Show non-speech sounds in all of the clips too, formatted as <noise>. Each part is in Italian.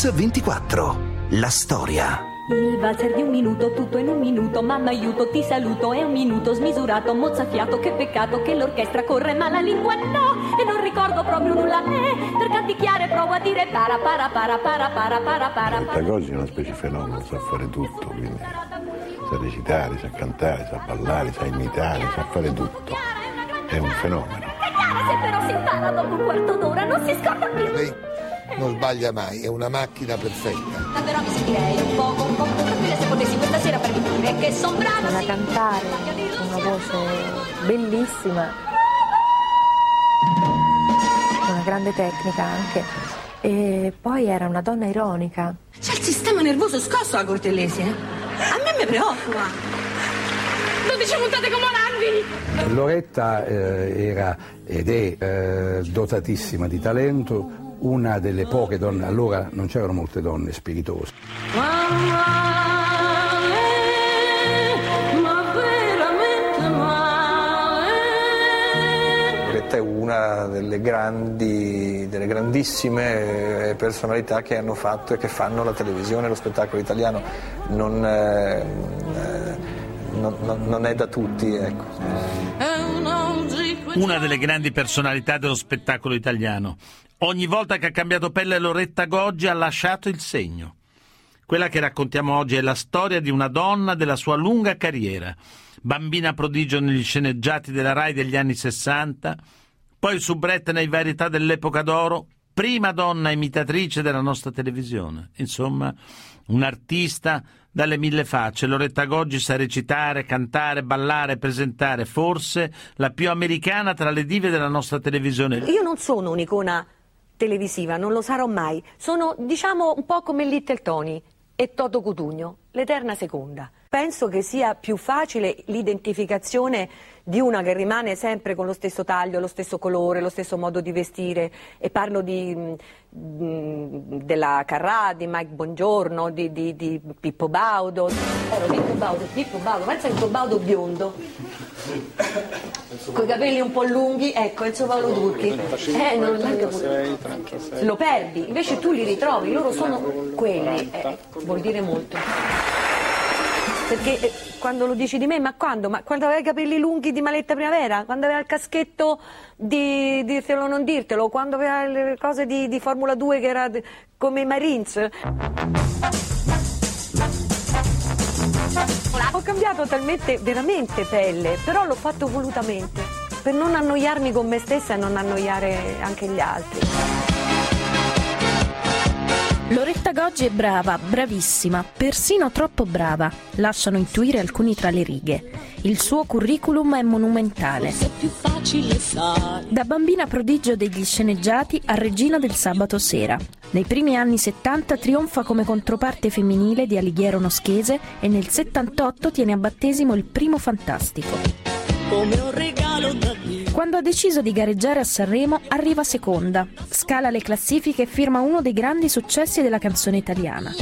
Mix 24. La storia. Il valzer di un minuto, tutto in un minuto, mamma aiuto, ti saluto, è un minuto smisurato, mozzafiato, che peccato che l'orchestra corre, ma la lingua no, e non ricordo proprio nulla, eh, per canticchiare provo a dire para para para para para para para Questa cosa è una specie fenomeno, sa fare tutto, quindi sa recitare, sa cantare, sa ballare, sa imitare, sa fare tutto. È un fenomeno. Se però si impara dopo un quarto d'ora non si scorda più. Non sbaglia mai, è una macchina perfetta. Davvero mi sentirei un po', un po' tranquilla se potessi questa sera per dire che son brava, Una cantare, una voce bellissima, una grande tecnica anche. E poi era una donna ironica. C'è il sistema nervoso scosso a Cortellesi, eh? A me mi preoccupa. 12 puntate come Landi! Loretta eh, era ed è eh, dotatissima di talento, una delle poche donne, allora non c'erano molte donne spiritose. ma veramente male. Loretta è una delle grandi, delle grandissime eh, personalità che hanno fatto e che fanno la televisione e lo spettacolo italiano. Non, eh, non- non- non è da tutti, ecco. Una delle grandi personalità dello spettacolo italiano. Ogni volta che ha cambiato pelle Loretta Goggi ha lasciato il segno. Quella che raccontiamo oggi è la storia di una donna della sua lunga carriera. Bambina prodigio negli sceneggiati della Rai degli anni 60, poi soubrette nei varietà dell'epoca d'oro, prima donna imitatrice della nostra televisione. Insomma, un'artista dalle mille facce. Loretta Goggi sa recitare, cantare, ballare, presentare, forse la più americana tra le dive della nostra televisione. Io non sono un'icona televisiva, non lo sarò mai. Sono, diciamo, un po' come Little Tony e Toto Cutugno, l'eterna seconda. Penso che sia più facile l'identificazione di una che rimane sempre con lo stesso taglio, lo stesso colore, lo stesso modo di vestire e parlo di, mm, della Carrà, di Mike Bongiorno, di, di- di Pippo Baudo. Ero Pippo Baudo, Pippo Baudo, pensa a Pippo Baudo biondo, con i capelli un po' lunghi, ecco Enzo Paolo Turchi. Eh, non lo perdi, invece tu li ritrovi, loro sono quelli, eh, vuol dire molto. Perché eh, quando lo dici di me, ma quando? Ma quando aveva i capelli lunghi di Maletta Primavera? Quando aveva il caschetto di dirtelo o non dirtelo? Quando aveva le cose di, di Formula 2 che era d- come i Marines? Ho cambiato talmente, veramente pelle, però l'ho fatto volutamente, per non annoiarmi con me stessa e non annoiare anche gli altri. Loretta Goggi è brava, bravissima, persino troppo brava, lasciano intuire alcuni tra le righe. Il suo curriculum è monumentale. Da bambina prodigio degli sceneggiati a regina del sabato sera. Nei primi anni 70 trionfa come controparte femminile di Alighiero Noschese e nel 78 tiene a battesimo il primo fantastico. Quando ha deciso di gareggiare a Sanremo arriva seconda, scala le classifiche e firma uno dei grandi successi della canzone italiana.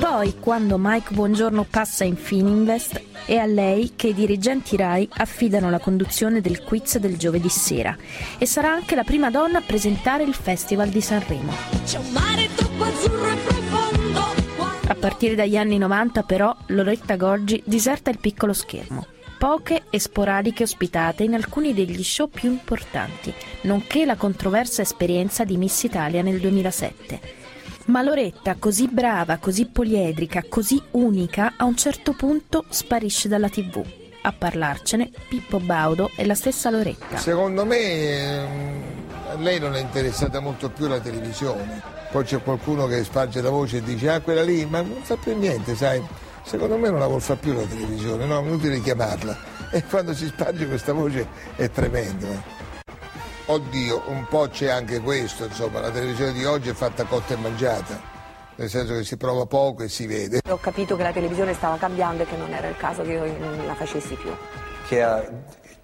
Poi, quando Mike Buongiorno passa in Fininvest, è a lei che i dirigenti RAI affidano la conduzione del quiz del giovedì sera e sarà anche la prima donna a presentare il Festival di Sanremo. A partire dagli anni 90 però Loretta Goggi diserta il piccolo schermo. Poche e sporadiche ospitate in alcuni degli show più importanti, nonché la controversa esperienza di Miss Italia nel 2007. Ma Loretta, così brava, così poliedrica, così unica, a un certo punto sparisce dalla tv. A parlarcene Pippo Baudo e la stessa Loretta. Secondo me ehm, lei non è interessata molto più la televisione. Poi c'è qualcuno che sparge la voce e dice ah quella lì, ma non sa più niente, sai. Secondo me non la vuol fare più la televisione, no, è inutile chiamarla. E quando si sparge questa voce è tremenda. Oddio, un po' c'è anche questo, insomma, la televisione di oggi è fatta cotta e mangiata, nel senso che si prova poco e si vede. Ho capito che la televisione stava cambiando e che non era il caso che io non la facessi più. che ha,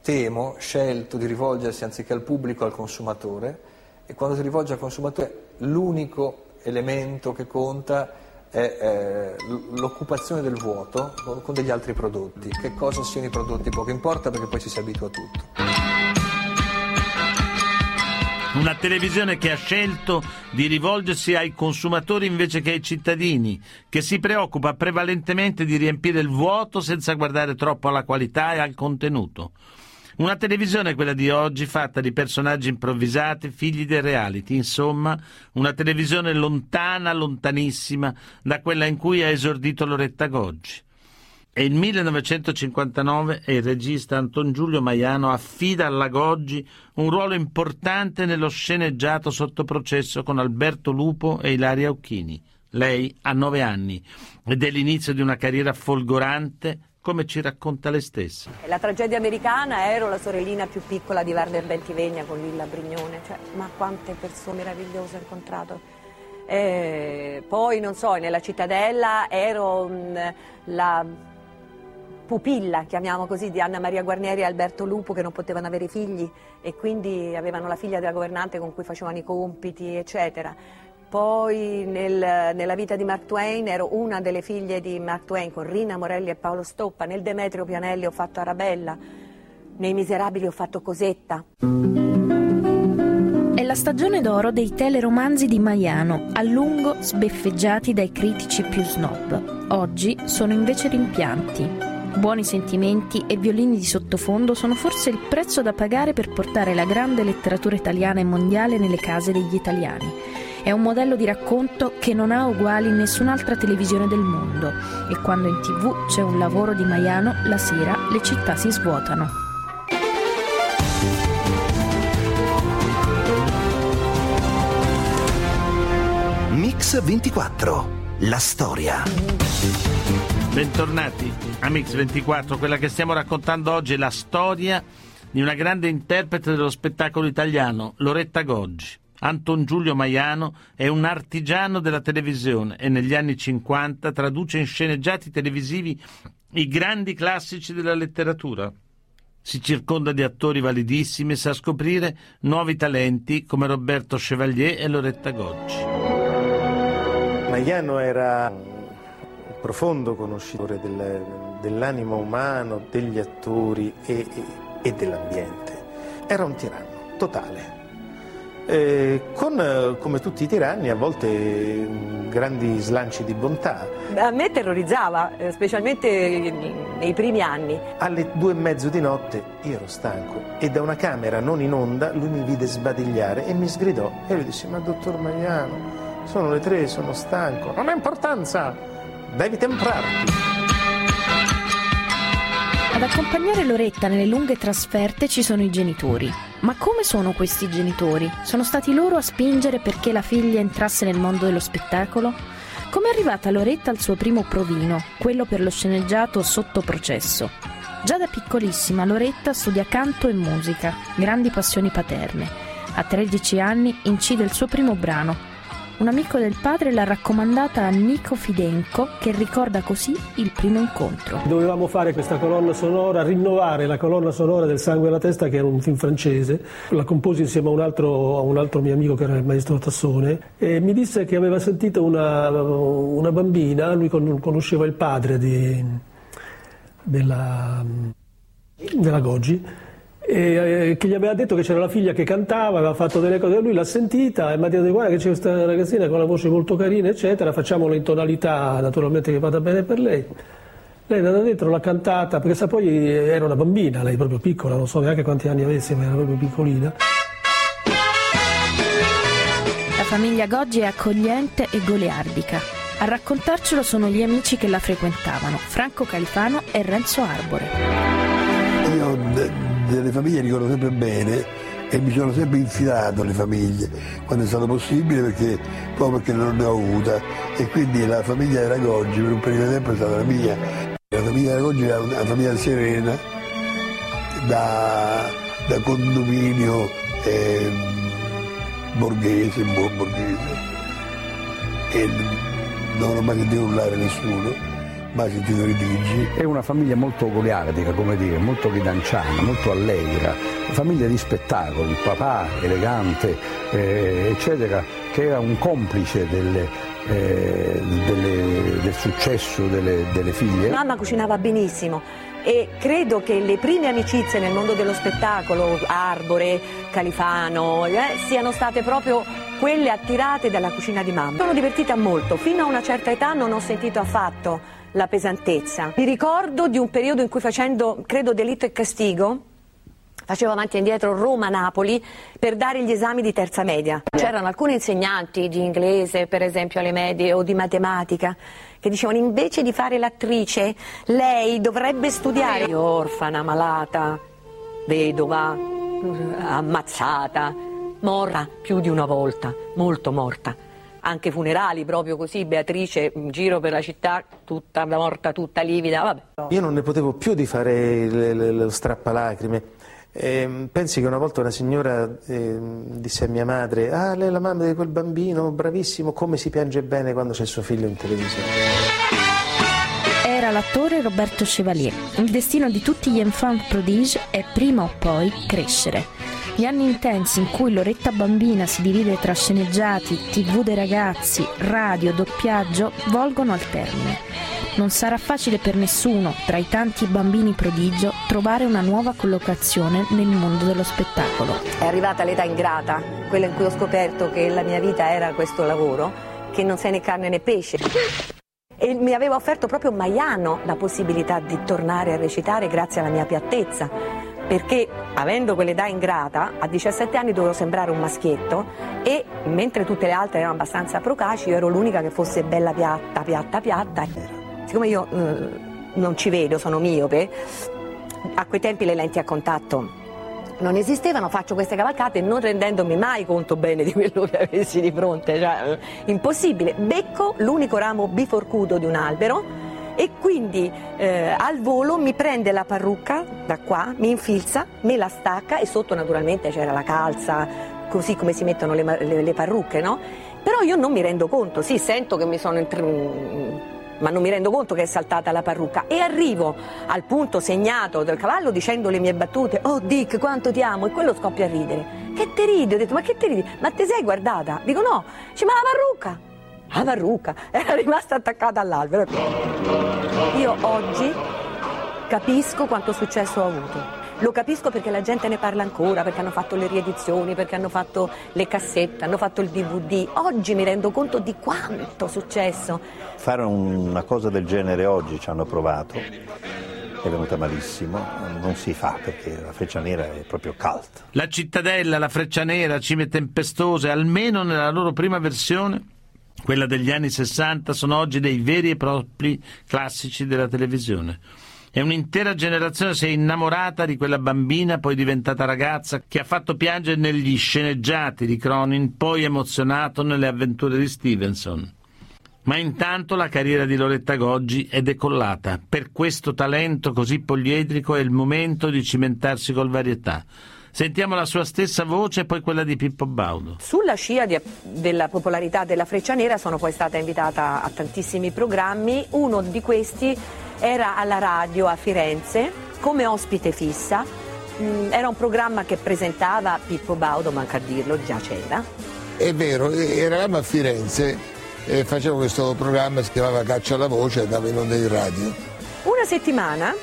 temo, scelto di rivolgersi anziché al pubblico al consumatore e quando si rivolge al consumatore l'unico elemento che conta è eh, l'occupazione del vuoto con degli altri prodotti. Che cosa siano i prodotti poco importa perché poi ci si abitua a tutto. Una televisione che ha scelto di rivolgersi ai consumatori invece che ai cittadini, che si preoccupa prevalentemente di riempire il vuoto senza guardare troppo alla qualità e al contenuto. Una televisione, quella di oggi, fatta di personaggi improvvisati, figli del reality, insomma, una televisione lontana, lontanissima da quella in cui ha esordito Loretta Goggi. E il 1959 e il regista Anton Giulio Maiano affida alla Goggi un ruolo importante nello sceneggiato sotto processo con Alberto Lupo e Ilaria Occhini. Lei ha nove anni ed è l'inizio di una carriera folgorante come ci racconta lei stessa. La tragedia americana ero la sorellina più piccola di Werner Bentivegna con Lilla Brignone, cioè, ma quante persone meravigliose ho incontrato. E poi, non so, nella cittadella ero mh, la pupilla, chiamiamo così, di Anna Maria Guarnieri e Alberto Lupo che non potevano avere figli e quindi avevano la figlia della governante con cui facevano i compiti, eccetera. Poi nel, nella vita di Mark Twain ero una delle figlie di Mark Twain con Rina Morelli e Paolo Stoppa, nel Demetrio Pianelli ho fatto Arabella, nei Miserabili ho fatto Cosetta. È la stagione d'oro dei teleromanzi di Maiano, a lungo sbeffeggiati dai critici più snob. Oggi sono invece rimpianti. Buoni sentimenti e violini di sottofondo sono forse il prezzo da pagare per portare la grande letteratura italiana e mondiale nelle case degli italiani. È un modello di racconto che non ha uguali in nessun'altra televisione del mondo e quando in tv c'è un lavoro di Maiano, la sera le città si svuotano. Mix 24. La storia. Bentornati a Mix 24, quella che stiamo raccontando oggi è la storia di una grande interprete dello spettacolo italiano, Loretta Goggi. Anton Giulio Maiano è un artigiano della televisione e negli anni 50 traduce in sceneggiati televisivi i grandi classici della letteratura. Si circonda di attori validissimi e sa scoprire nuovi talenti come Roberto Chevalier e Loretta Goggi. Maiano era un profondo conoscitore del, dell'animo umano, degli attori e, e, e dell'ambiente. Era un tiranno totale. Eh, con, eh, come tutti i tiranni, a volte mh, grandi slanci di bontà. A me terrorizzava, eh, specialmente nei primi anni. Alle due e mezzo di notte io ero stanco e da una camera non in onda lui mi vide sbadigliare e mi sgridò. E io gli dissi, ma dottor Magliano, sono le tre, sono stanco. Non ha importanza, devi temprarti. Ad accompagnare Loretta nelle lunghe trasferte ci sono i genitori. Ma come sono questi genitori? Sono stati loro a spingere perché la figlia entrasse nel mondo dello spettacolo? Come è arrivata Loretta al suo primo provino, quello per lo sceneggiato Sotto processo? Già da piccolissima Loretta studia canto e musica, grandi passioni paterne. A 13 anni incide il suo primo brano, un amico del padre l'ha raccomandata a Nico Fidenco che ricorda così il primo incontro. Dovevamo fare questa colonna sonora, rinnovare la colonna sonora del Sangue alla testa che era un film francese, la composi insieme a un altro, a un altro mio amico che era il maestro Tassone e mi disse che aveva sentito una, una bambina, lui conosceva il padre di, della, della Goggi e, eh, che gli aveva detto che c'era la figlia che cantava, aveva fatto delle cose, lui l'ha sentita e mi ha detto guarda che c'è questa ragazzina con una voce molto carina eccetera, facciamola in tonalità naturalmente che vada bene per lei. Lei è andata dentro, l'ha cantata, perché sa poi era una bambina, lei proprio piccola, non so neanche quanti anni avesse, ma era proprio piccolina. La famiglia Goggi è accogliente e goliardica. A raccontarcelo sono gli amici che la frequentavano, Franco Califano e Renzo Arbore. Delle famiglie ricordo sempre bene e mi sono sempre infilato alle famiglie quando è stato possibile perché, proprio perché non ne ho avuta. E quindi la famiglia della Goggi per un periodo di tempo è stata la mia. La famiglia della Goggi era una famiglia serena da, da condominio eh, borghese, buon borghese. E non ho mai sentito urlare nessuno mai sentito litigi. È una famiglia molto goliardica, come dire, molto ridanciana, molto allegra, famiglia di spettacoli, il papà elegante, eh, eccetera, che era un complice delle, eh, delle, del successo delle, delle, figlie. Mamma cucinava benissimo, e credo che le prime amicizie nel mondo dello spettacolo, Arbore, Califano, eh, siano state proprio quelle attirate dalla cucina di mamma. Sono divertita molto, fino a una certa età non ho sentito affatto la pesantezza. Mi ricordo di un periodo in cui facendo, credo, delitto e castigo, facevo avanti e indietro Roma-Napoli per dare gli esami di terza media. C'erano alcuni insegnanti di inglese, per esempio alle medie, o di matematica, che dicevano invece di fare l'attrice, lei dovrebbe studiare. Io orfana, malata, vedova, ammazzata, morta più di una volta, molto morta. Anche funerali proprio così, Beatrice in giro per la città, tutta morta, tutta livida, vabbè. Io non ne potevo più di fare lo strappalacrime. Eh, pensi che una volta una signora eh, disse a mia madre ah lei è la mamma di quel bambino bravissimo come si piange bene quando c'è suo figlio in televisione Era l'attore Roberto Chevalier. Il destino di tutti gli enfant prodige è prima o poi crescere. Gli anni intensi in cui Loretta Bambina si divide tra sceneggiati, tv dei ragazzi, radio, doppiaggio volgono al termine. Non sarà facile per nessuno, tra i tanti bambini prodigio, trovare una nuova collocazione nel mondo dello spettacolo. È arrivata l'età ingrata, quella in cui ho scoperto che la mia vita era questo lavoro, che non sei né carne né pesce. E mi aveva offerto proprio Maiano la possibilità di tornare a recitare grazie alla mia piattezza. Perché avendo quell'età ingrata, a 17 anni dovevo sembrare un maschietto e mentre tutte le altre erano abbastanza procaci, io ero l'unica che fosse bella piatta, piatta, piatta. Siccome io eh, non ci vedo, sono miope, a quei tempi le lenti a contatto non esistevano, faccio queste cavalcate non rendendomi mai conto bene di quello che avessi di fronte, cioè, eh, impossibile. Becco l'unico ramo biforcuto di un albero e quindi eh, al volo mi prende la parrucca da qua, mi infilza, me la stacca e sotto naturalmente c'era la calza, così come si mettono le, le- le parrucche, no? Però io non mi rendo conto, sì, sento che mi sono entr- ma non mi rendo conto che è saltata la parrucca e arrivo al punto segnato del cavallo dicendo le mie battute oh Dick quanto ti amo e quello scoppia a ridere che te ridi? ho detto ma che te ridi? ma te sei guardata? dico no dice ma la parrucca la parrucca era rimasta attaccata all'albero io oggi capisco quanto successo ho avuto lo capisco perché la gente ne parla ancora, perché hanno fatto le riedizioni, perché hanno fatto le cassette, hanno fatto il DVD. Oggi mi rendo conto di quanto successo. Fare una cosa del genere oggi ci hanno provato, è venuta malissimo, non si fa perché la freccia nera è proprio cult. La cittadella, la freccia nera, cime tempestose, almeno nella loro prima versione, quella degli anni 60, sono oggi dei veri e propri classici della televisione. E un'intera generazione si è innamorata di quella bambina, poi diventata ragazza, che ha fatto piangere negli sceneggiati di Cronin, poi emozionato nelle avventure di Stevenson. Ma intanto la carriera di Loretta Goggi è decollata. Per questo talento così poliedrico è il momento di cimentarsi col varietà. Sentiamo la sua stessa voce e poi quella di Pippo Baudo. Sulla scia di- della popolarità della Freccia Nera sono poi stata invitata a tantissimi programmi, uno di questi era alla radio a Firenze come ospite fissa, Mm, era un programma che presentava Pippo Baudo, manca a dirlo, già c'era. È vero, eravamo a Firenze e facevo questo programma, si chiamava Caccia alla voce, andava in onda in radio. Una settimana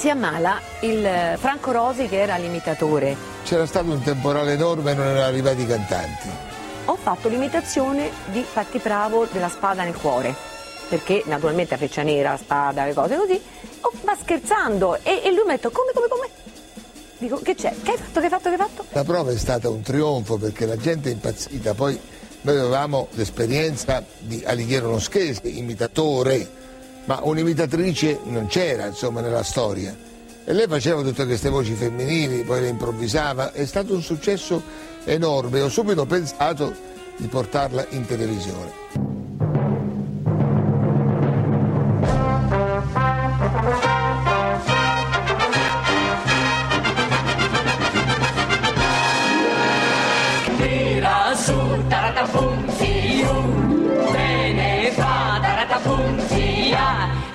si ammala il eh, Franco Rosi che era l'imitatore. C'era stato un temporale enorme e non erano arrivati i cantanti. Ho fatto l'imitazione di Patti Bravo della spada nel cuore, perché naturalmente a freccia nera, spada, le cose così, oh, ma scherzando, e, e lui mi ha detto come, come, come? Dico, che c'è? Che hai fatto, che hai fatto, che hai fatto? La prova è stata un trionfo perché la gente è impazzita, poi noi avevamo l'esperienza di Alighiero Noschesi, imitatore, ma un'imitatrice non c'era insomma nella storia. E lei faceva tutte queste voci femminili, poi le improvvisava, è stato un successo enorme, ho subito pensato di portarla in televisione.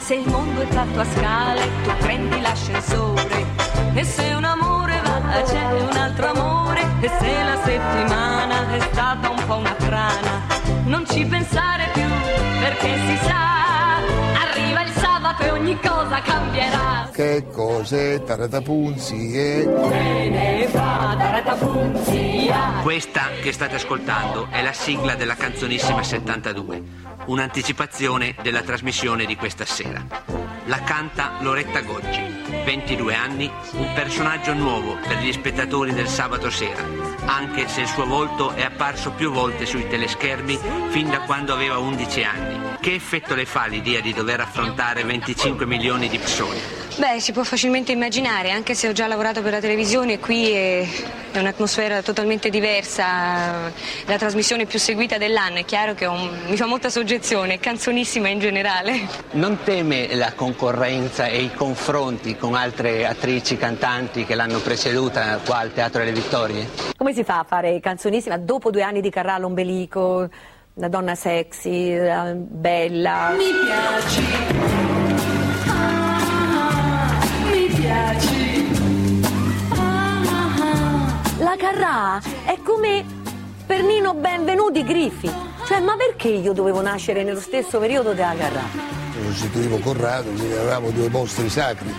Se il mondo è fatto a scale, tu prendi l'ascensore. E se un amore va, c'è un altro amore. E se la settimana è stata un po' una frana, non ci pensare più, perché si sa, ogni Che cosa cambierà? Che cos'è Taratapunzi? E... Se ne fa Taratapunzia. Questa che state ascoltando è la sigla della canzonissima 72, un'anticipazione della trasmissione di questa sera. La canta Loretta Goggi, 22 anni, un personaggio nuovo per gli spettatori del sabato sera, anche se il suo volto è apparso più volte sui teleschermi fin da quando aveva 11 anni. Che effetto le fa l'idea di dover affrontare 25 milioni di persone? Beh, si può facilmente immaginare, anche se ho già lavorato per la televisione, qui è, è un'atmosfera totalmente diversa, la trasmissione più seguita dell'anno, è chiaro che un- mi fa molta soggezione, canzonissima in generale. Non teme la concorrenza e i confronti con altre attrici, cantanti che l'hanno preceduta qua al Teatro delle Vittorie? Come si fa a fare canzonissima dopo due anni di carrà all'ombelico, la donna sexy, la bella? Mi piaci. Ah, mi piaci. Ah, La carrà è come per Nino Benvenuti Griffi. Cioè, ma perché io dovevo nascere nello stesso periodo della carrà? sostituivo Corrado, quindi avevamo due mostri sacri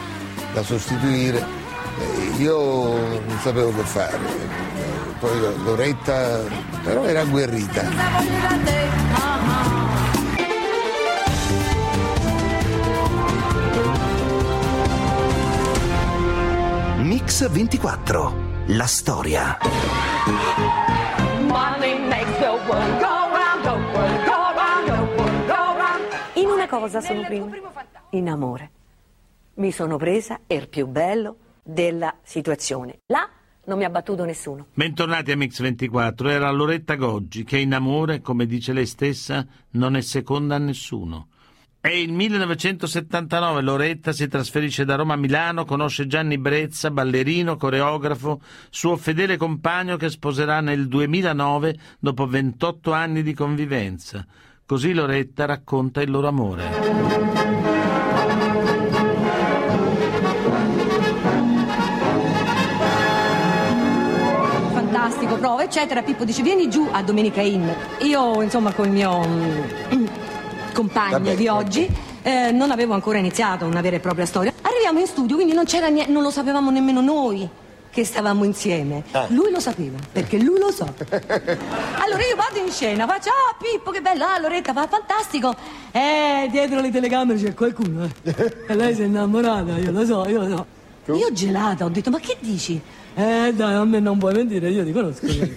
da sostituire. Eh, Io non sapevo che fare. Poi Loretta però era agguerrita. Mix 24. La storia. In una cosa sono prima. In amore. Mi sono presa il più bello della situazione. Là non mi ha battuto nessuno. Bentornati a Mix 24. Era Loretta Goggi che in amore, come dice lei stessa, non è seconda a nessuno. È il 1979, Loretta si trasferisce da Roma a Milano, conosce Gianni Brezza, ballerino, coreografo, suo fedele compagno che sposerà nel 2009 dopo 28 anni di convivenza. Così Loretta racconta il loro amore. Prova, eccetera. Pippo dice vieni giù a Domenica Inn. Io, insomma, con il mio mm, <clears throat> compagno Vabbè, di oggi eh, non avevo ancora iniziato una vera e propria storia. Arriviamo in studio, quindi non c'era niente, non lo sapevamo nemmeno noi che stavamo insieme. Lui lo sapeva, perché lui lo sa. <laughs> Allora io vado in scena, faccio, ah Pippo che bello, ah Loretta, va fantastico. Eh, dietro le telecamere c'è qualcuno, eh. E lei si è innamorata, io lo so, io lo so. Io gelata, ho detto, ma che dici? Eh dai, a me non puoi mentire, io ti conosco. I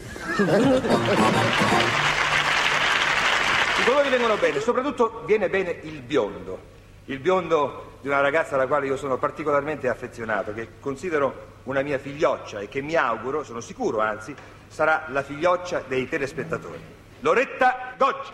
colori vengono bene, soprattutto viene bene il biondo. Il biondo di una ragazza alla quale io sono particolarmente affezionato, che considero una mia figlioccia e che mi auguro, sono sicuro anzi, sarà la figlioccia dei telespettatori. Loretta Goggi.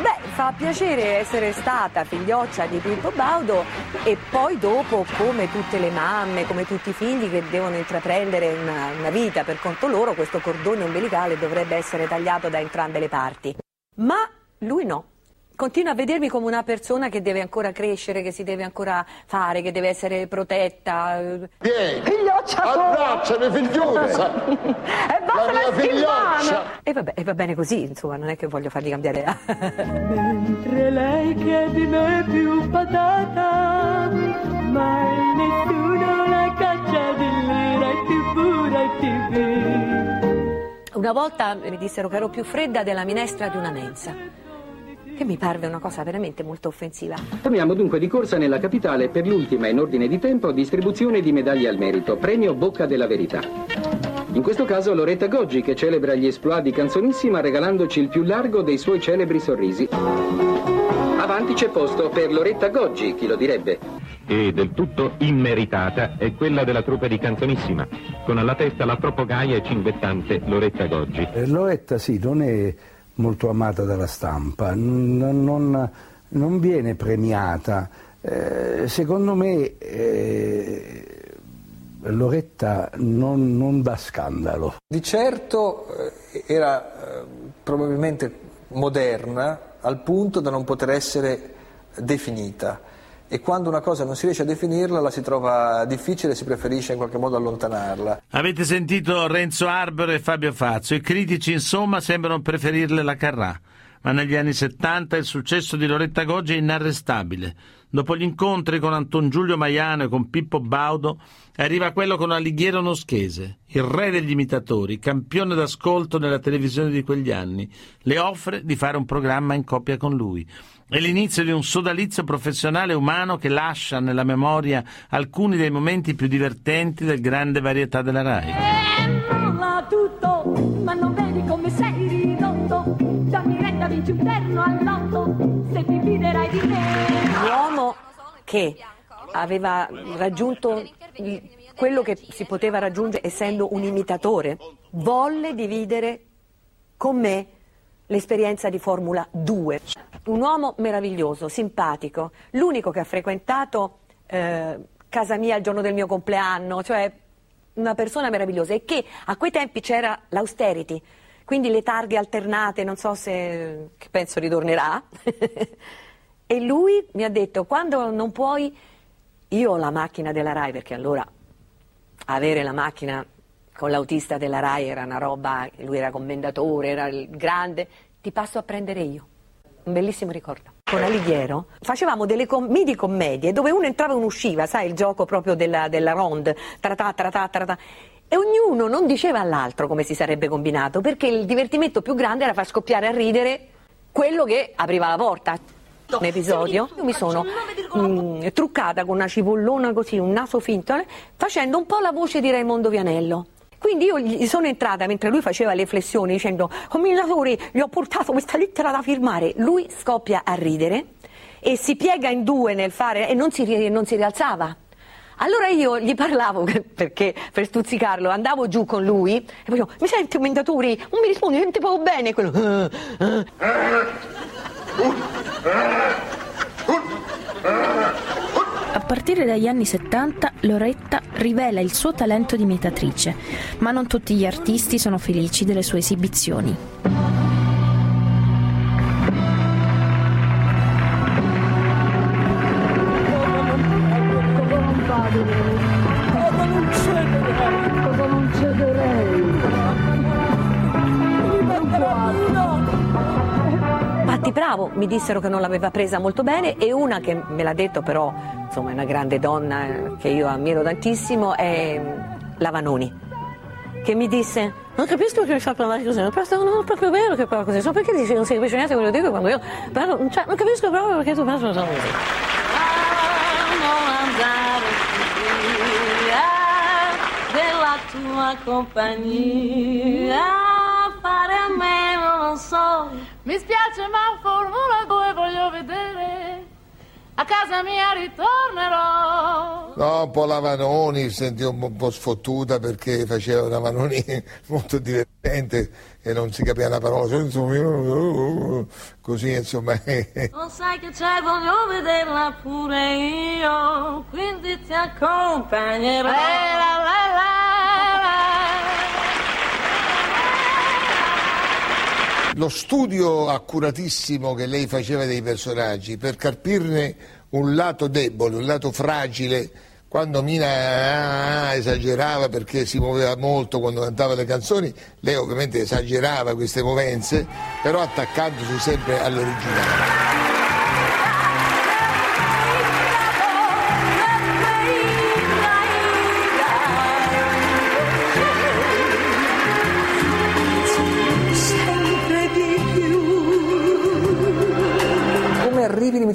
Beh, fa piacere essere stata figlioccia di Pippo Baudo e poi dopo, come tutte le mamme, come tutti i figli che devono intraprendere una, una vita per conto loro, questo cordone ombelicale dovrebbe essere tagliato da entrambe le parti. Ma lui no. Continua a vedermi come una persona che deve ancora crescere, che si deve ancora fare, che deve essere protetta. Vieni, Figlioccia abbracciami figliuzza. <laughs> e basta La mia figlioccia. E vabbè, e va bene così, insomma, non è che voglio fargli cambiare. <laughs> Mentre lei che di me più patata, mai nessuno la caccia dell'ira e più pura e TV. Una volta mi dissero che ero più fredda della minestra di una mensa, che mi parve una cosa veramente molto offensiva. Torniamo dunque di corsa nella capitale per l'ultima in ordine di tempo distribuzione di medaglie al merito, premio Bocca della Verità. In questo caso Loretta Goggi che celebra gli esploit di Canzonissima regalandoci il più largo dei suoi celebri sorrisi. Avanti c'è posto per Loretta Goggi, chi lo direbbe. e del tutto immeritata è quella della truppa di Canzonissima, con alla testa la troppo gaia e cinguettante Loretta Goggi. Eh, Loretta sì, non è molto amata dalla stampa, non, non- non viene premiata. Eh, secondo me eh, Loretta non, non dà scandalo. Di certo eh, era eh, probabilmente moderna al punto da non poter essere definita e quando una cosa non si riesce a definirla la si trova difficile e si preferisce in qualche modo allontanarla. Avete sentito Renzo Arbero e Fabio Fazio. I critici, insomma, sembrano preferirle la Carrà. Ma negli anni 70 il successo di Loretta Goggi è inarrestabile. Dopo gli incontri con Anton Giulio Maiano e con Pippo Baudo, arriva quello con Alighiero Noschese, il re degli imitatori, campione d'ascolto nella televisione di quegli anni. Le offre di fare un programma in coppia con lui. È l'inizio di un sodalizio professionale umano che lascia nella memoria alcuni dei momenti più divertenti del grande varietà della RAI. Molla tutto, ma non vedi come sei ridotto. Dammi retta, vinci un terno all'otto, che aveva raggiunto quello che si poteva raggiungere essendo un imitatore, volle dividere con me l'esperienza di Formula 2. Un uomo meraviglioso, simpatico, l'unico che ha frequentato eh, casa mia il giorno del mio compleanno, cioè una persona meravigliosa e che a quei tempi c'era l'austerity, quindi le targhe alternate, non so se penso ritornerà. <laughs> e lui mi ha detto quando non puoi io ho la macchina della RAI perché allora avere la macchina con l'autista della RAI era una roba, lui era commendatore, era il grande, ti passo a prendere io. Un bellissimo ricordo. Con Alighiero facevamo delle com- midi commedie dove uno entrava e uno usciva, sai, il gioco proprio della, della ronde, tratà, tratà, tratà. E ognuno non diceva all'altro come si sarebbe combinato, perché il divertimento più grande era far scoppiare a ridere quello che apriva la porta. Un episodio, io mi sono mm, truccata con una cipollona così, un naso finto, eh, facendo un po' la voce di Raimondo Vianello. Quindi io gli sono entrata mentre lui faceva le flessioni dicendo combinatori gli ho portato questa lettera da firmare. Lui scoppia a ridere e si piega in due nel fare e non si, non si rialzava. Allora io gli parlavo <laughs> perché per stuzzicarlo andavo giù con lui e facevo mi senti commentatori? Non mi rispondi, non ti poco bene quello. A partire dagli anni 70 Loretta rivela il suo talento di imitatrice, ma non tutti gli artisti sono felici delle sue esibizioni. Mi dissero che non l'aveva presa molto bene e una che me l'ha detto però, insomma è una grande donna eh, che io ammiro tantissimo, è mm, la Vanoni, che mi disse non capisco perché mi fa parlare così, non è proprio vero che parla così, so perché dici non sei capisce niente quello che dico quando io parlo, cioè non capisco proprio perché tu parli così. della tua compagnia non so mi spiace ma Formula 2 voglio vedere. A casa mia ritornerò. No, un po' la Vanoni, sentivo un po', un po' sfottuta perché faceva una Vanoni <laughs> molto divertente e non si capiva una parola, insomma, così insomma. <laughs> non sai che c'è voglio vederla pure io quindi ti accompagnerò. La, Lo studio accuratissimo che lei faceva dei personaggi per carpirne un lato debole, un lato fragile, quando Mina ah, ah, esagerava perché si muoveva molto quando cantava le canzoni, lei ovviamente esagerava queste movenze, però attaccandosi sempre all'originale.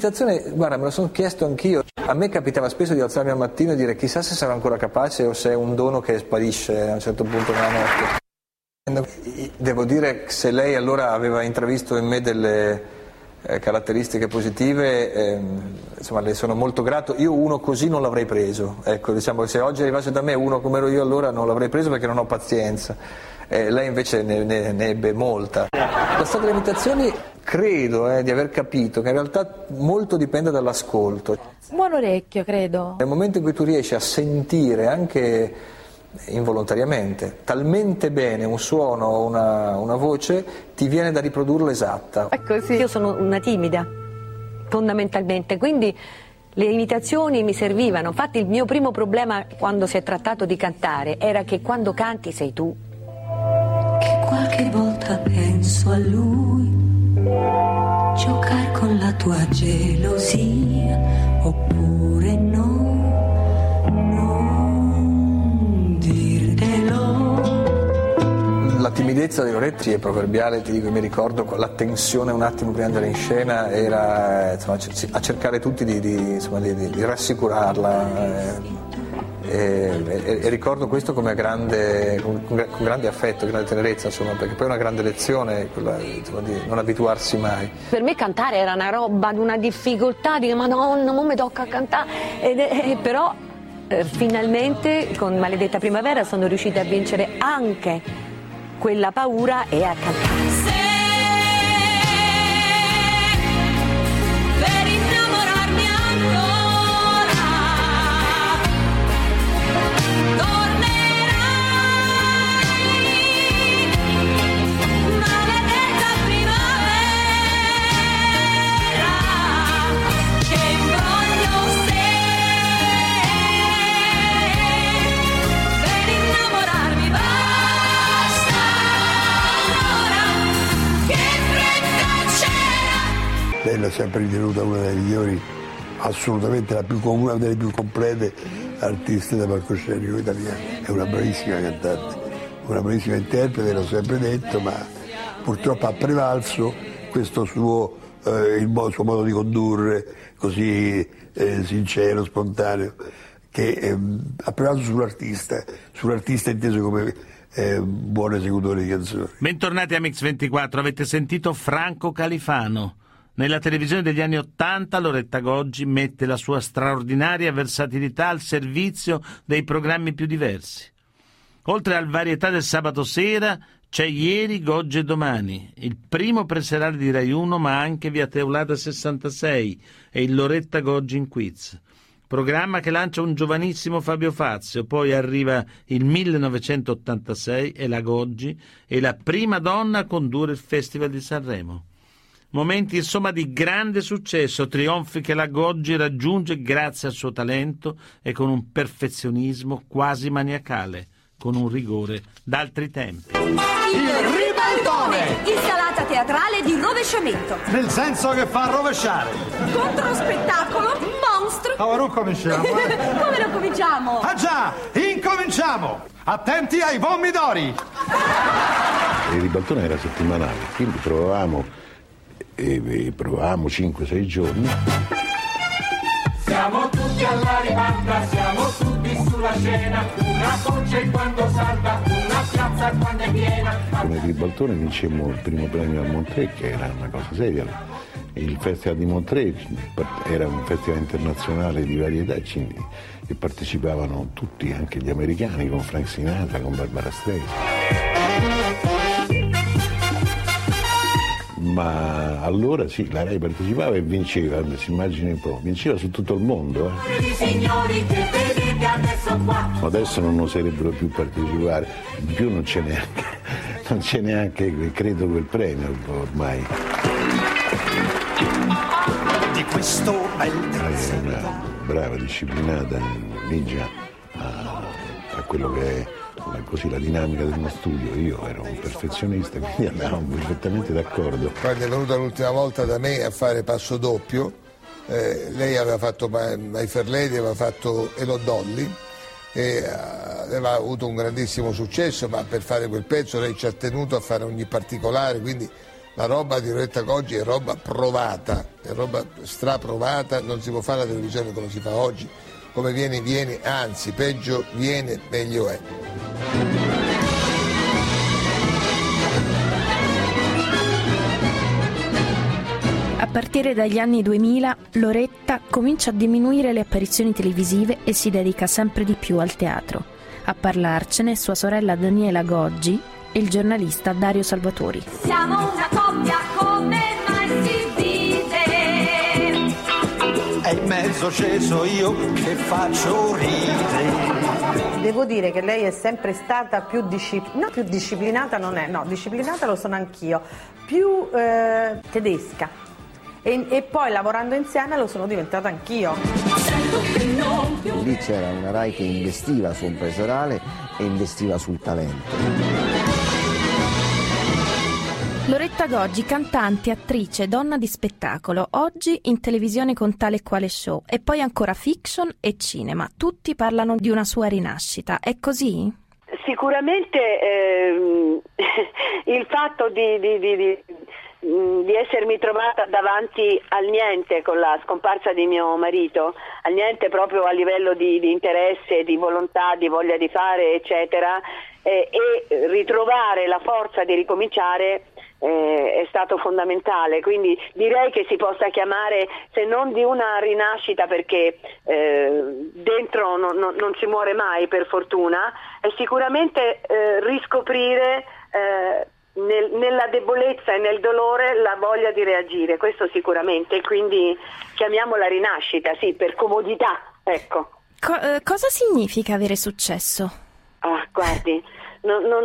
L'imitazione? Guarda, me lo sono chiesto anch'io. A me capitava spesso di alzarmi al mattino e dire chissà se sarò ancora capace o se è un dono che sparisce a un certo punto nella notte. Devo dire che se lei allora aveva intravisto in me delle eh, caratteristiche positive, ehm, insomma le sono molto grato. Io uno così non l'avrei preso. Ecco, diciamo se oggi arrivasse da me uno come ero io allora non l'avrei preso perché non ho pazienza. Eh, lei invece ne, ne- ne ebbe molta. La storia delle imitazioni credo eh, di aver capito che in realtà molto dipende dall'ascolto. Buon orecchio, credo. Nel momento in cui tu riesci a sentire anche involontariamente talmente bene un suono o una, una voce, ti viene da riprodurlo esatta. Ecco, sì. Io sono una timida, fondamentalmente, quindi le imitazioni mi servivano. Infatti il mio primo problema quando si è trattato di cantare era che quando canti sei tu. che qualche volta penso a lui Giocare con la tua gelosia oppure no. la timidezza dei Oretti è proverbiale, ti dico, mi ricordo l'attenzione un attimo prima di andare in scena era insomma, a cercare tutti di, di, insomma, di, di rassicurarla. Eh e, e, e, ricordo questo come grande, con, con, grande affetto, grande tenerezza, insomma, perché poi è una grande lezione quella insomma, di non abituarsi mai. Per me cantare era una roba di una difficoltà, di madonna, non mi tocca cantare, ed, eh, però eh, finalmente con Maledetta Primavera sono riuscita a vincere anche quella paura e a cantare. Assolutamente più, una delle più complete artiste da palcoscenico italiano. È una bravissima cantante, una bravissima interprete, l'ho sempre detto, ma purtroppo ha prevalso questo suo, eh, il suo modo di condurre così eh, sincero, spontaneo, che eh, ha prevalso sull'artista, sull'artista inteso come eh, buon esecutore di canzoni. Bentornati a Mix24, avete sentito Franco Califano. Nella televisione degli anni Ottanta Loretta Goggi mette la sua straordinaria versatilità al servizio dei programmi più diversi. Oltre al varietà del sabato sera c'è Ieri, Goggi e Domani, il primo preserale di Rai 1 ma anche via Teulada 66 e il Loretta Goggi in quiz. Programma che lancia un giovanissimo Fabio Fazio, poi arriva il 1986 e la Goggi è la prima donna a condurre il Festival di Sanremo. Momenti insomma di grande successo, trionfi che la Goggi raggiunge grazie al suo talento e con un perfezionismo quasi maniacale, con un rigore d'altri tempi. Il ribaldone! Insalata teatrale di rovesciamento. Nel senso che fa rovesciare. Contro spettacolo mostro. Ora non cominciamo. Eh? <laughs> Come non cominciamo? Ah già, incominciamo! Attenti ai pomidori! Il ribaltone era settimanale, quindi provavamo e, e provavamo 5-6 giorni. Siamo tutti alla ribalta, siamo tutti sulla scena, una voce quando salta, una piazza quando è piena. Con il ribaltone vincemmo il primo premio a Montreux, che era una cosa seria. Il Festival di Montreux era un festival internazionale di varietà e partecipavano tutti, anche gli americani, con Frank Sinatra, con Barbara Streisand. Ma allora sì, la RAI partecipava e vinceva, si immagini un po', vinceva su tutto il mondo. Eh. Adesso non oserebbero più partecipare, in più non c'è neanche, <laughs> non c'è neanche, credo, quel premio ormai. Di questo bel È una brava, disciplinata, ninja a, a quello che è così la dinamica del mio studio. Io ero un perfezionista, <laughs> quindi andavamo perfettamente d'accordo. Quando è venuta l'ultima volta da me a fare passo doppio, eh, lei aveva fatto My Fair Lady, aveva fatto Elo Dolly e eh, aveva avuto un grandissimo successo, ma per fare quel pezzo lei ci ha tenuto a fare ogni particolare, quindi la roba di Loretta Goggi è roba provata, è roba straprovata, non si può fare la televisione come si fa oggi come viene viene, anzi peggio viene meglio è. A partire dagli anni 2000 Loretta comincia a diminuire le apparizioni televisive e si dedica sempre di più al teatro. A parlarcene sua sorella Daniela Goggi e il giornalista Dario Salvatori. Siamo una coppia mezzo sceso io che faccio ridere. Devo dire che lei è sempre stata più disciplinata, no più disciplinata non è, no, disciplinata lo sono anch'io, più eh, tedesca. E, e, poi lavorando insieme lo sono diventata anch'io. Lì c'era una RAI che investiva su un preserale e investiva sul talento. Loretta Goggi, cantante, attrice, donna di spettacolo, oggi in televisione con tale e quale show e poi ancora fiction e cinema. Tutti parlano di una sua rinascita. È così? Sì, sicuramente ehm, <laughs> il fatto di, di- di- di- mh, di essermi trovata davanti al niente con la scomparsa di mio marito, al niente proprio a livello di, di interesse, di volontà, di voglia di fare, eccetera, eh, e ritrovare la forza di ricominciare eh, è stato fondamentale, quindi direi che si possa chiamare se non di una rinascita perché eh, dentro non, non- non si muore mai per fortuna, è sicuramente eh, riscoprire eh, nel- nella debolezza e nel dolore la voglia di reagire, questo sicuramente, quindi chiamiamola rinascita, sì, per comodità, ecco. Co- eh, cosa significa avere successo? Ah, guardi, non- non-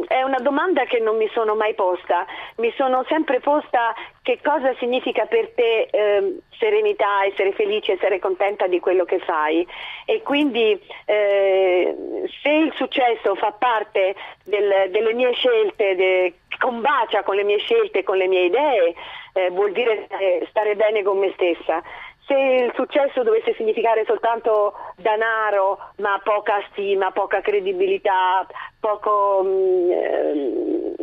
mm, è una domanda che non mi sono mai posta. Mi sono sempre posta che cosa significa per te ehm, serenità, essere felice, essere contenta di quello che fai. E quindi eh, se il successo fa parte del- delle mie scelte, de- combacia con le mie scelte, con le mie idee, eh, vuol dire eh, stare bene con me stessa. Se il successo dovesse significare soltanto danaro, ma poca stima, poca credibilità, poco, mm, ehm,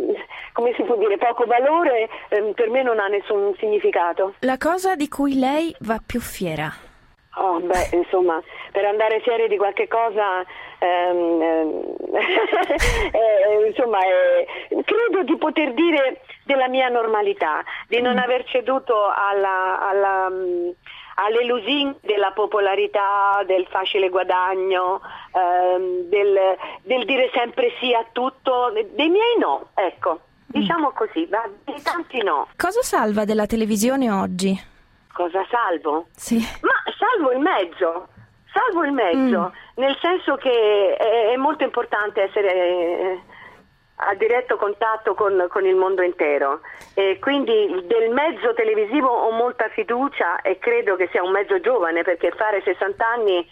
come si può dire, poco valore, ehm, per me non ha nessun significato. La cosa di cui lei va più fiera? Oh, beh, insomma, per andare fieri di qualche cosa, ehm, ehm, <laughs> eh, insomma, eh, credo di poter dire della mia normalità, di non aver ceduto alla, alla, mm, alle lusinghe della popolarità, del facile guadagno, ehm, del, del dire sempre sì a tutto, dei miei no, ecco, diciamo così, va, dei tanti no. Cosa salva della televisione oggi? Cosa salvo? Sì. Ma salvo il mezzo, salvo il mezzo, nel senso che è, è molto importante essere eh, a diretto contatto con, con il mondo intero e quindi del mezzo televisivo ho molta fiducia e credo che sia un mezzo giovane perché fare 60 anni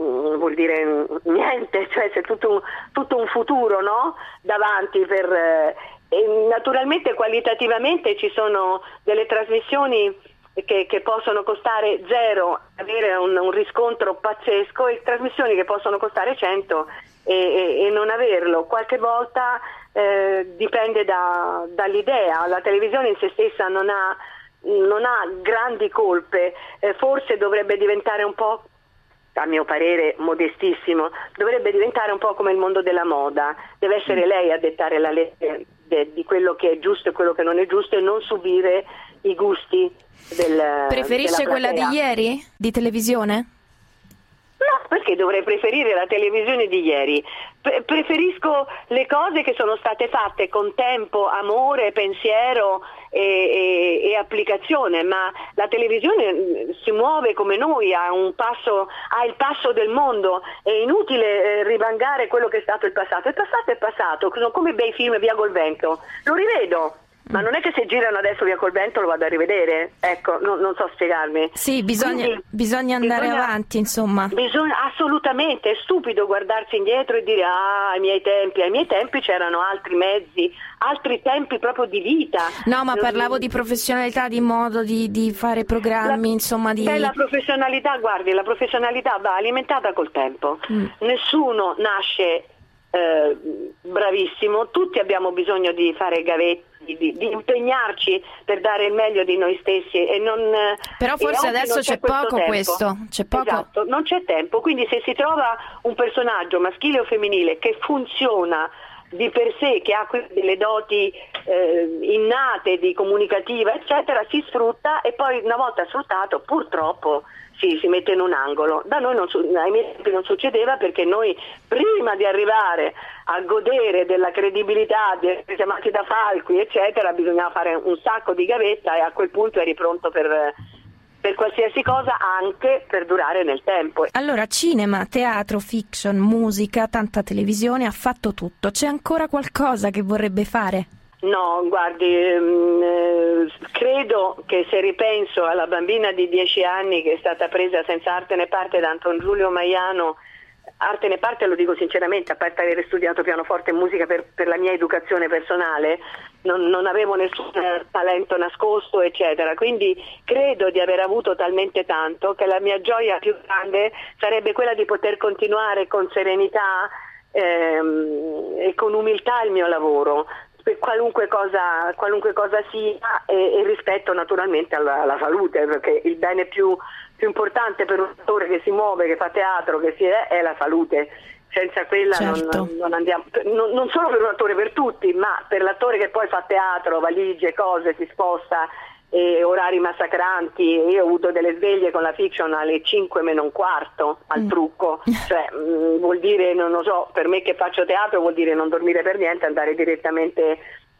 mm, vuol dire mm, niente, <laughs> cioè c'è tutto un, tutto un futuro no? davanti per, eh, naturalmente qualitativamente ci sono delle trasmissioni che, che possono costare zero, avere un, un riscontro pazzesco e trasmissioni che possono costare 100 e, e- e non averlo. Qualche volta eh, dipende da- dall'idea, la televisione in se stessa non ha, non ha grandi colpe, eh, forse dovrebbe diventare un po' a mio parere modestissimo, dovrebbe diventare un po' come il mondo della moda, deve essere lei a dettare la legge di quello che è giusto e quello che non è giusto e non subire i gusti del Preferisce quella di ieri? Di televisione? No, perché dovrei preferire la televisione di ieri? Pre- preferisco le cose che sono state fatte con tempo, amore, pensiero e, e- e applicazione, ma la televisione mm, si muove come noi, ha, passo, ha il passo del mondo, è inutile eh, rivangare quello che è stato il passato. Il passato è passato, sono come bei film Via col vento, lo rivedo. Ma non è che se girano adesso via col vento lo vado a rivedere, ecco, non, non so spiegarmi. Sì, bisogna, Quindi- bisogna andare bisogna- avanti, insomma. Bisogna, assolutamente, è stupido guardarsi indietro e dire ah, ai miei tempi, ai miei tempi c'erano altri mezzi, altri tempi proprio di vita. No, ma parlavo di professionalità, di modo di, di fare programmi, insomma, di... Beh, la professionalità, guardi, la professionalità va alimentata col tempo. Mm. Nessuno nasce eh, bravissimo, tutti abbiamo bisogno di fare gavetti, di, di impegnarci per dare il meglio di noi stessi e non... eh, Però forse adesso non c'è questo poco tempo. questo, c'è poco. Esatto, non c'è tempo, quindi se si trova un personaggio maschile o femminile che funziona di per sé, che ha delle doti eh, innate di comunicativa, eccetera, si sfrutta e poi una volta sfruttato purtroppo si, si mette in un angolo. Da noi non, ai miei non succedeva perché noi prima di arrivare a godere della credibilità di essere chiamati da falchi, eccetera, bisognava fare un sacco di gavetta e a quel punto eri pronto per, per qualsiasi cosa, anche per durare nel tempo. Allora, cinema, teatro, fiction, musica, tanta televisione, ha fatto tutto. C'è ancora qualcosa che vorrebbe fare? No, guardi, ehm, eh, credo che se ripenso alla bambina di 10 anni che è stata presa senza arte né parte da Anton Giulio Maiano, arte né parte lo dico sinceramente, a parte aver studiato pianoforte e musica per, per la mia educazione personale, non, non avevo nessun eh, talento nascosto, eccetera. Quindi credo di aver avuto talmente tanto che la mia gioia più grande sarebbe quella di poter continuare con serenità ehm, e con umiltà il mio lavoro qualunque cosa, qualunque cosa sia e, e rispetto naturalmente alla, alla, salute perché il bene più, più, importante per un attore che si muove, che fa teatro, che si è, è la salute senza quella certo. non, non, andiamo, non, non, solo per un attore per tutti, ma per l'attore che poi fa teatro, valigie, cose, si sposta e orari massacranti. Io ho avuto delle sveglie con la fiction alle 5 meno un quarto al mm. trucco, <laughs> cioè mh, mm, vuol dire, non lo so, per me che faccio teatro vuol dire non dormire per niente, andare direttamente <laughs>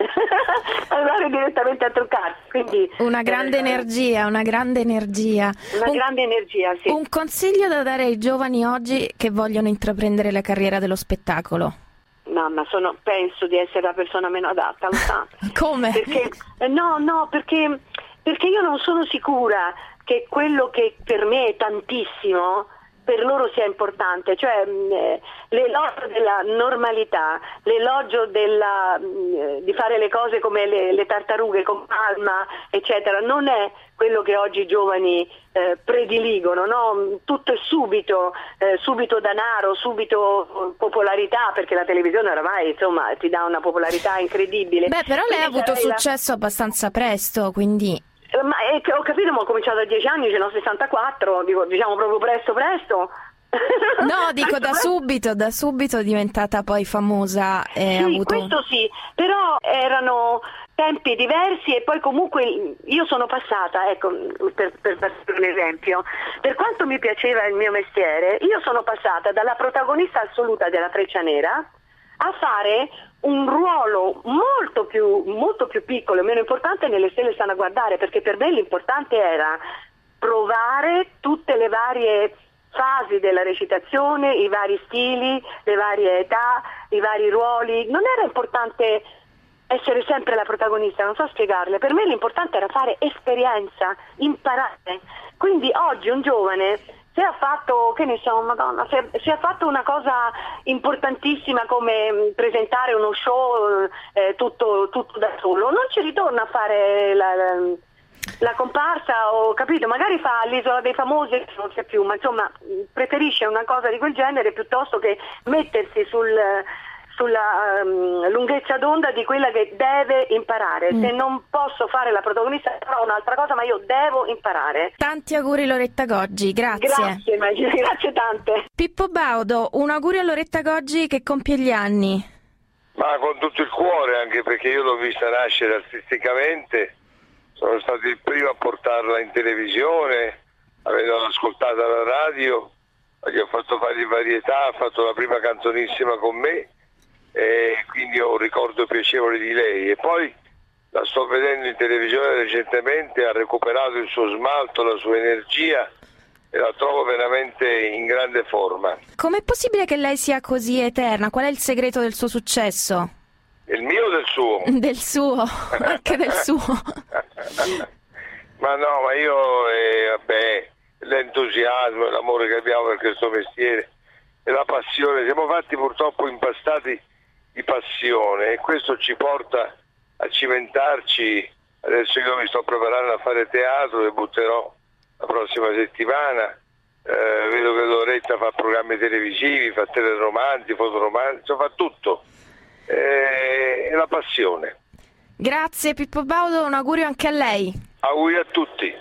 andare direttamente a truccarsi. Quindi, una grande eh, energia, una grande energia. Una un, grande energia, sì. Un consiglio da dare ai giovani oggi che vogliono intraprendere la carriera dello spettacolo? Mamma, sono, penso di essere la persona meno adatta, lo sa. <laughs> Come? Perché, eh, no, no, perché, perché io non sono sicura che quello che per me è tantissimo per loro sia importante, cioè mh, eh, l'elogio della normalità, l'elogio della, mh, di fare le cose come le, le, tartarughe con palma, eccetera, non è quello che oggi i giovani eh, prediligono, no? tutto è subito, eh, subito danaro, subito popolarità, perché la televisione oramai insomma, ti dà una popolarità incredibile. Beh, però lei quindi ha avuto successo la... abbastanza presto, quindi... Eh, ma è che ho capito, ma ho cominciato a 10 anni, ce n'ho 64, dico, diciamo proprio presto presto. <laughs> No, dico da subito, da subito è diventata poi famosa. E sì, avuto... questo sì, però erano tempi diversi e poi comunque io sono passata, ecco, per, per, per un esempio, per quanto mi piaceva il mio mestiere, io sono passata dalla protagonista assoluta della Freccia Nera a fare un ruolo molto più, molto più piccolo e meno importante nelle stelle stanno a guardare, perché per me l'importante era provare tutte le varie fasi della recitazione, i vari stili, le varie età, i vari ruoli. Non era importante essere sempre la protagonista, non so spiegarle. Per me l'importante era fare esperienza, imparare. Quindi oggi un giovane se ha fatto, che ne so, madonna, se, se ha fatto una cosa importantissima come mm, presentare uno show eh, tutto, tutto, da solo, non ci ritorna a fare la, la, la comparsa o capito, magari fa l'isola dei famosi, non c'è più, ma insomma preferisce una cosa di quel genere piuttosto che mettersi sul sulla um, lunghezza d'onda di quella che deve imparare. Mm. Se non posso fare la protagonista farò un'altra cosa, ma io devo imparare. Tanti auguri Loretta Goggi, grazie. Grazie, Maggie, <laughs> grazie tante. Pippo Baudo, un augurio a Loretta Goggi che compie gli anni. Ma con tutto il cuore, anche perché io l'ho vista nascere artisticamente, sono stato il primo a portarla in televisione, avendo ascoltato la radio, gli ho fatto fare in varietà, ha fatto la prima canzonissima con me e quindi ho un ricordo piacevole di lei e poi la sto vedendo in televisione recentemente, ha recuperato il suo smalto, la sua energia e la trovo veramente in grande forma. Com'è possibile che lei sia così eterna? Qual è il segreto del suo successo? Il mio o del suo? <laughs> Del suo, anche del suo. <laughs> ma no, ma io, eh, vabbè, l'entusiasmo, l'amore che abbiamo per questo mestiere e la passione, siamo fatti purtroppo impastati di passione e questo ci porta a cimentarci. Adesso io mi sto preparando a fare teatro, debutterò la prossima settimana. Eh, vedo che Loretta fa programmi televisivi, fa teleromanzi, fotoromanzi, fa tutto. Eh, è la passione. Grazie Pippo Baudo, un augurio anche a lei. Auguri a tutti.